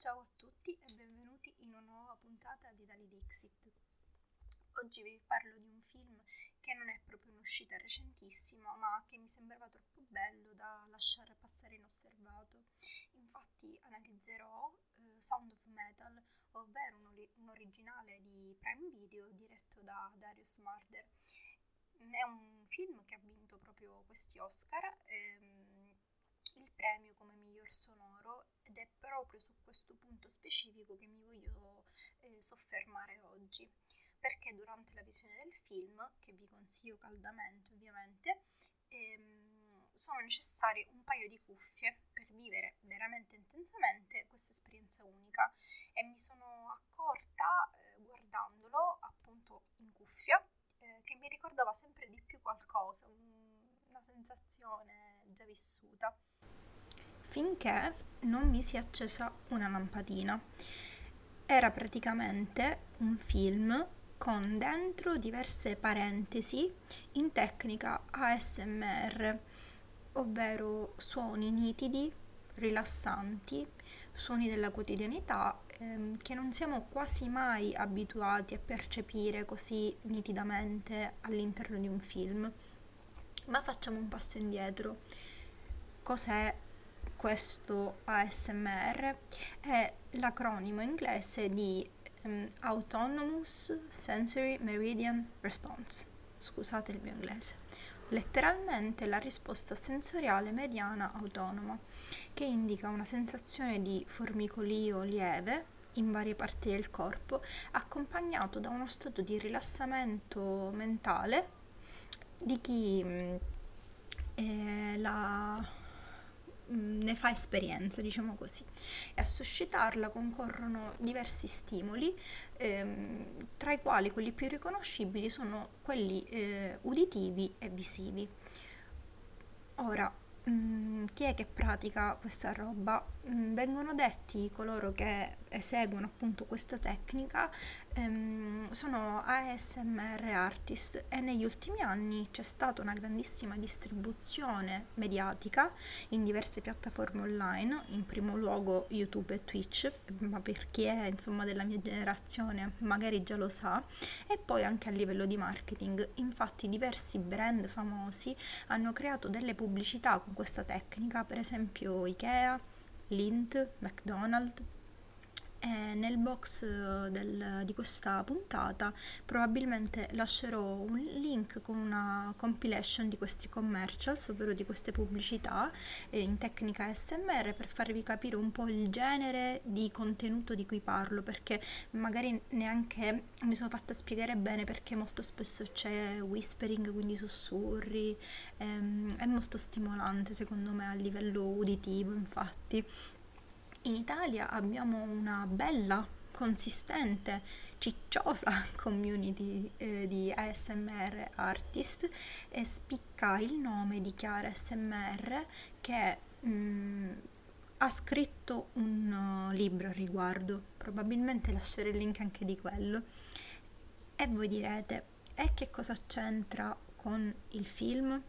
Ciao a tutti e benvenuti in una nuova puntata di Dali Dixit. Oggi vi parlo di un film che non è proprio un'uscita recentissima, ma che mi sembrava troppo bello da lasciare passare inosservato. Infatti analizzerò uh, Sound of Metal, ovvero un, un, originale di Prime Video diretto da Darius Marder. È un film che ha vinto proprio questi Oscar. Ehm, il premio come miglior sonoro ed è proprio su questo punto specifico che mi voglio eh, soffermare oggi, perché durante la visione del film, che vi consiglio caldamente ovviamente, ehm, sono necessarie un paio di cuffie per vivere veramente intensamente questa esperienza unica. E mi sono accorta eh, guardandolo appunto in cuffia eh, che mi ricordava sempre di più qualcosa, una sensazione già vissuta finché non mi si è accesa una lampadina. Era praticamente un film con dentro diverse parentesi in tecnica ASMR, ovvero suoni nitidi, rilassanti, suoni della quotidianità ehm, che non siamo quasi mai abituati a percepire così nitidamente all'interno di un film. Ma facciamo un passo indietro. Cos'è questo ASMR è l'acronimo inglese di um, Autonomous Sensory Meridian Response. Scusate il mio inglese. Letteralmente la risposta sensoriale mediana autonoma, che indica una sensazione di formicolio lieve in varie parti del corpo, accompagnato da uno stato di rilassamento mentale di chi eh, la Mm, ne fa esperienza, diciamo così. E a suscitarla concorrono diversi stimoli, ehm, tra i quali quelli più riconoscibili sono quelli eh, uditivi e visivi. Ora, Mm, chi è che pratica questa roba? Mm, vengono detti coloro che eseguono appunto questa tecnica ehm, sono ASMR artist e negli ultimi anni c'è stata una grandissima distribuzione mediatica in diverse piattaforme online, in primo luogo YouTube e Twitch, ma per chi è insomma della mia generazione magari già lo sa, e poi anche a livello di marketing. Infatti diversi brand famosi hanno creato delle pubblicità con questa tecnica, per esempio Ikea, Lint, McDonald's, e nel box eh, del, di questa puntata probabilmente lascerò un link con una compilation di questi commercials, ovvero di queste pubblicità eh, in tecnica SMR per farvi capire un po' il genere di contenuto di cui parlo, perché magari neanche mi sono fatta spiegare bene perché molto spesso c'è whispering, quindi sussurri, ehm, è molto stimolante secondo me a livello uditivo, infatti. In Italia abbiamo una bella, consistente, cicciosa community eh, di ASMR artist e spicca il nome di Chiara SMR che mh, mm, ha scritto un uh, libro a riguardo, probabilmente lascerò il link anche di quello. E voi direte, e che cosa c'entra con il film?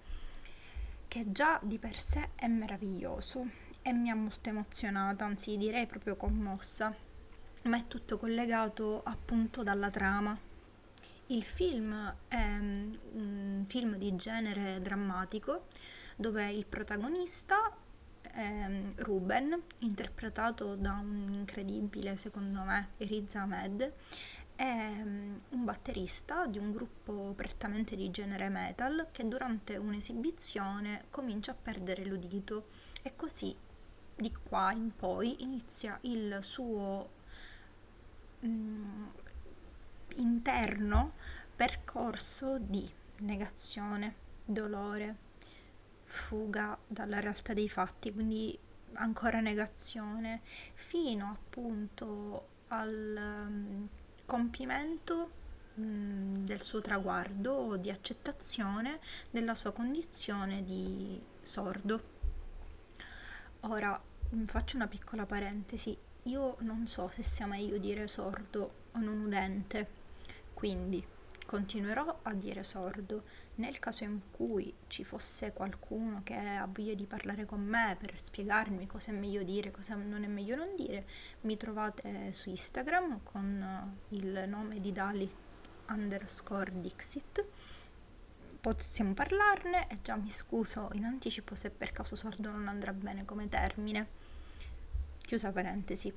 Che già di per sé è meraviglioso e mi ha molto emozionata, anzi direi proprio commossa, ma è tutto collegato appunto dalla trama. Il film è mm, un film di genere drammatico dove il protagonista mm, Ruben, interpretato da un incredibile, secondo me, Riz Ahmed, è mm, un batterista di un gruppo prettamente di genere metal che durante un'esibizione comincia a perdere l'udito. E così di qua in poi inizia il suo mm, interno percorso di negazione, dolore, fuga dalla realtà dei fatti, quindi ancora negazione, fino appunto al um, compimento um, del suo traguardo di accettazione della sua condizione di sordo. Ora, Mm, faccio una piccola parentesi. Io non so se sia meglio dire sordo o non udente, quindi continuerò a dire sordo. Nel caso in cui ci fosse qualcuno che ha voglia di parlare con me per spiegarmi cosa è meglio dire, cosa non è meglio non dire, mi trovate su Instagram con il nome di Dali underscore Dixit. Possiamo parlarne e già mi scuso in anticipo se per caso sordo non andrà bene come termine. Chiusa parentesi.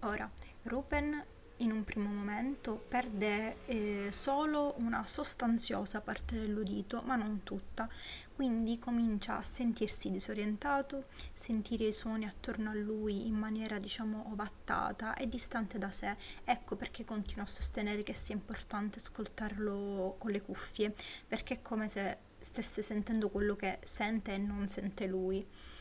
Ora, Ruben in un primo momento perde eh, solo una sostanziosa parte dell'udito, ma non tutta, quindi comincia a sentirsi disorientato, sentire i suoni attorno a lui in maniera diciamo ovattata e distante da sé. Ecco perché continuo a sostenere che sia importante ascoltarlo con le cuffie, perché è come se stesse sentendo quello che sente e non sente lui.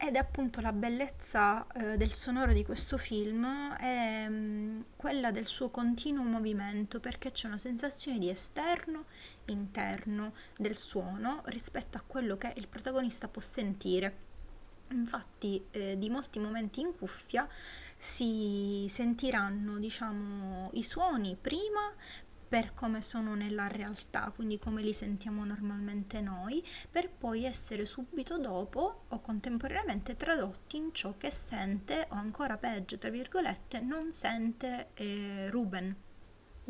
Ed è appunto la bellezza eh, del sonoro di questo film è mh, mm, quella del suo continuo movimento perché c'è una sensazione di esterno, interno del suono rispetto a quello che il protagonista può sentire. Infatti eh, di molti momenti in cuffia si sentiranno diciamo i suoni prima per come sono nella realtà, quindi come li sentiamo normalmente noi, per poi essere subito dopo o contemporaneamente tradotti in ciò che sente o ancora peggio, tra virgolette, non sente eh, Ruben.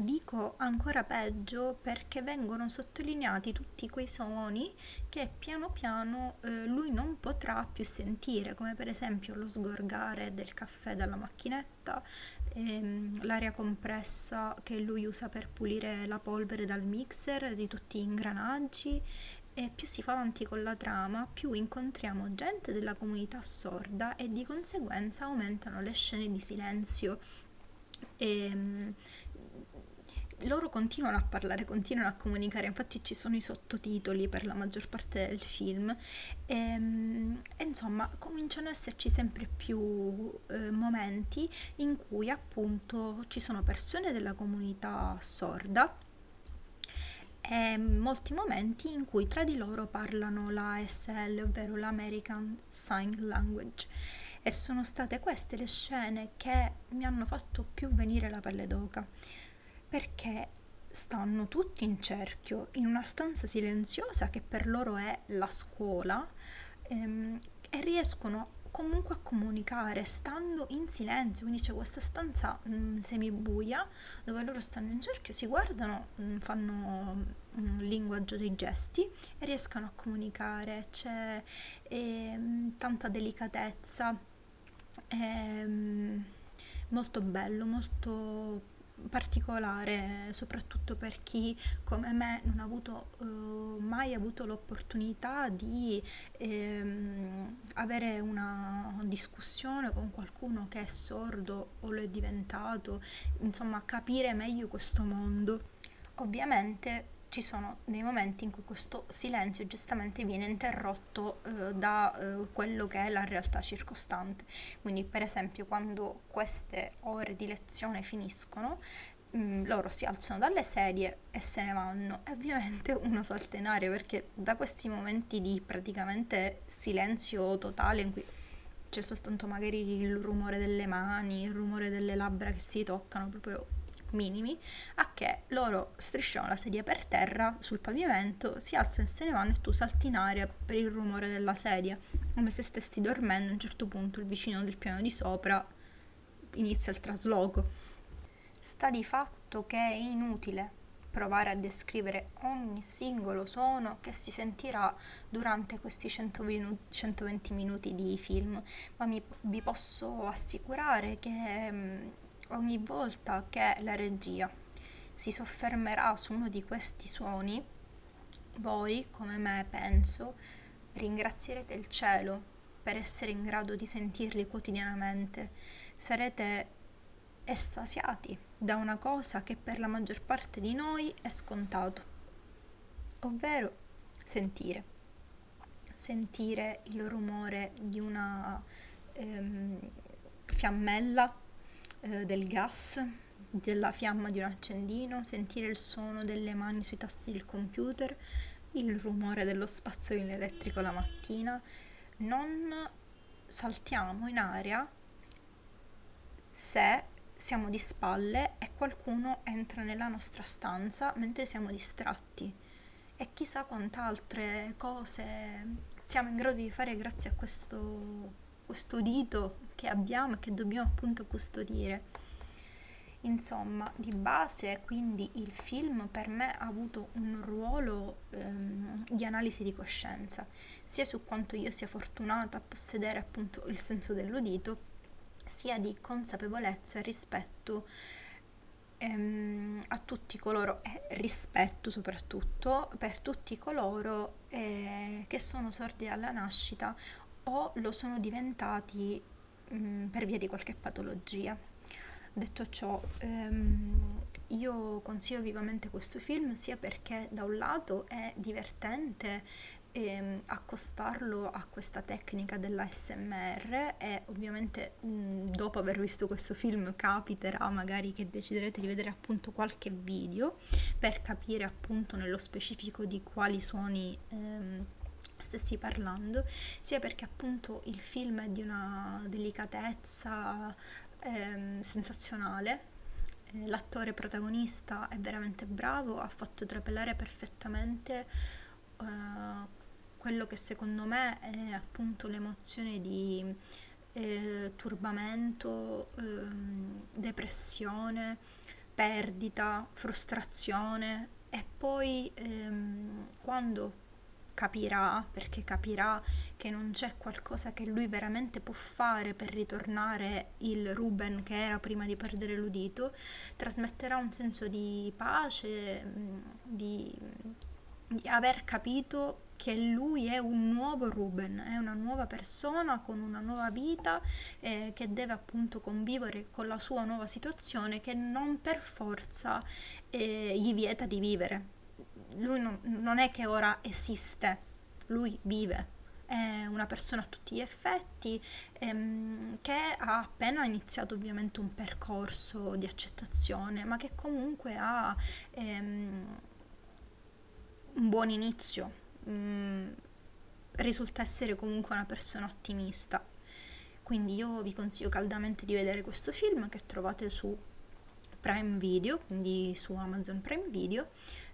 Dico ancora peggio perché vengono sottolineati tutti quei suoni che piano piano eh, lui non potrà più sentire, come per esempio lo sgorgare del caffè dalla macchinetta, ehm, l'aria compressa che lui usa per pulire la polvere dal mixer di tutti gli ingranaggi e più si fa avanti con la trama, più incontriamo gente della comunità sorda e di conseguenza aumentano le scene di silenzio. Ehm, loro continuano a parlare, continuano a comunicare, infatti ci sono i sottotitoli per la maggior parte del film e, ehm, e insomma cominciano ad esserci sempre più eh, momenti in cui appunto ci sono persone della comunità sorda e molti momenti in cui tra di loro parlano la ASL, ovvero l'American Sign Language. E sono state queste le scene che mi hanno fatto più venire la pelle d'oca perché stanno tutti in cerchio in una stanza silenziosa che per loro è la scuola ehm, e riescono comunque a comunicare stando in silenzio, quindi c'è questa stanza mh, mm, semibuia dove loro stanno in cerchio, si guardano, mh, mm, fanno un mm, linguaggio dei gesti e riescono a comunicare, c'è ehm, tanta delicatezza, ehm, molto bello, molto particolare, soprattutto per chi come me non ha avuto, uh, mai avuto l'opportunità di ehm, avere una discussione con qualcuno che è sordo o lo è diventato, insomma capire meglio questo mondo. Ovviamente ci sono dei momenti in cui questo silenzio giustamente viene interrotto eh, da eh, quello che è la realtà circostante. Quindi, per esempio, quando queste ore di lezione finiscono, mh, mm, loro si alzano dalle sedie e se ne vanno. E ovviamente uno salta in aria perché da questi momenti di praticamente silenzio totale in cui c'è soltanto magari il rumore delle mani, il rumore delle labbra che si toccano, proprio minimi a che loro strisciano la sedia per terra sul pavimento, si alzano e se ne vanno e tu salti in aria per il rumore della sedia, come se stessi dormendo. A un certo punto il vicino del piano di sopra inizia il trasloco. Sta di fatto che è inutile provare a descrivere ogni singolo suono che si sentirà durante questi 120 minuti di film, ma mi, vi posso assicurare che mm, ogni volta che la regia si soffermerà su uno di questi suoni, voi, come me penso, ringrazierete il cielo per essere in grado di sentirli quotidianamente. Sarete estasiati da una cosa che per la maggior parte di noi è scontato, ovvero sentire. Sentire il rumore di una ehm, fiammella eh, del gas, della fiamma di un accendino, sentire il suono delle mani sui tasti del computer, il rumore dello spazzolino elettrico la mattina. Non saltiamo in aria se siamo di spalle e qualcuno entra nella nostra stanza mentre siamo distratti e chissà quante altre cose siamo in grado di fare grazie a questo, questo udito che abbiamo e che dobbiamo appunto custodire. Insomma, di base quindi il film per me ha avuto un ruolo ehm, di analisi di coscienza, sia su quanto io sia fortunata a possedere appunto il senso dell'udito, sia di consapevolezza rispetto ehm, a tutti coloro, e rispetto soprattutto per tutti coloro eh, che sono sordi alla nascita o lo sono diventati mm, per via di qualche patologia. Detto ciò, ehm, io consiglio vivamente questo film sia perché da un lato è divertente ehm, accostarlo a questa tecnica dell'ASMR e ovviamente mh, dopo aver visto questo film capiterà magari che deciderete di vedere appunto qualche video per capire appunto nello specifico di quali suoni ehm, stessi parlando, sia perché appunto il film è di una delicatezza ehm, sensazionale. Eh, l'attore protagonista è veramente bravo, ha fatto trapelare perfettamente uh, quello che secondo me è appunto l'emozione di eh, turbamento, ehm, depressione, perdita, frustrazione e poi ehm, quando capirà, perché capirà che non c'è qualcosa che lui veramente può fare per ritornare il Ruben che era prima di perdere l'udito, trasmetterà un senso di pace, mm, di, di aver capito che lui è un nuovo Ruben, è una nuova persona con una nuova vita eh, che deve appunto convivere con la sua nuova situazione che non per forza eh, gli vieta di vivere lui non, non è che ora esiste, lui vive. È una persona a tutti gli effetti ehm, che ha appena iniziato ovviamente un percorso di accettazione ma che comunque ha ehm, un buon inizio. Mm, risulta essere comunque una persona ottimista. Quindi io vi consiglio caldamente di vedere questo film che trovate su Prime Video quindi su Amazon Prime Video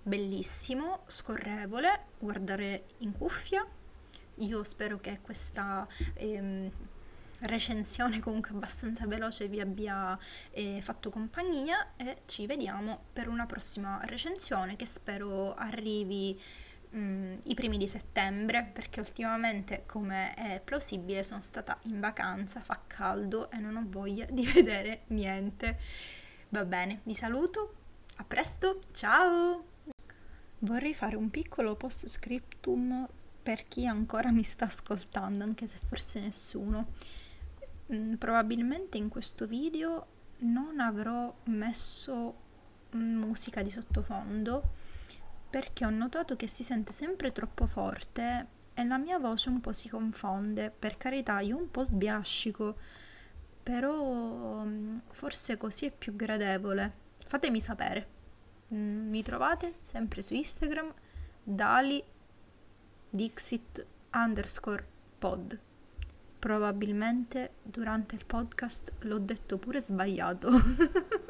bellissimo, scorrevole, guardare in cuffia. Io spero che questa ehm, recensione comunque abbastanza veloce vi abbia eh, fatto compagnia e ci vediamo per una prossima recensione che spero arrivi mh, mm, i primi di settembre perché ultimamente come è plausibile sono stata in vacanza, fa caldo e non ho voglia di vedere niente. Va bene, vi saluto, a presto, ciao! Vorrei fare un piccolo post scriptum per chi ancora mi sta ascoltando, anche se forse nessuno. Mm, probabilmente in questo video non avrò messo musica di sottofondo perché ho notato che si sente sempre troppo forte e la mia voce un po' si confonde. Per carità, io un po' sbiascico, però mm, forse così è più gradevole. Fatemi sapere. Mm, mi trovate sempre su Instagram dali dixit underscore pod probabilmente durante il podcast l'ho detto pure sbagliato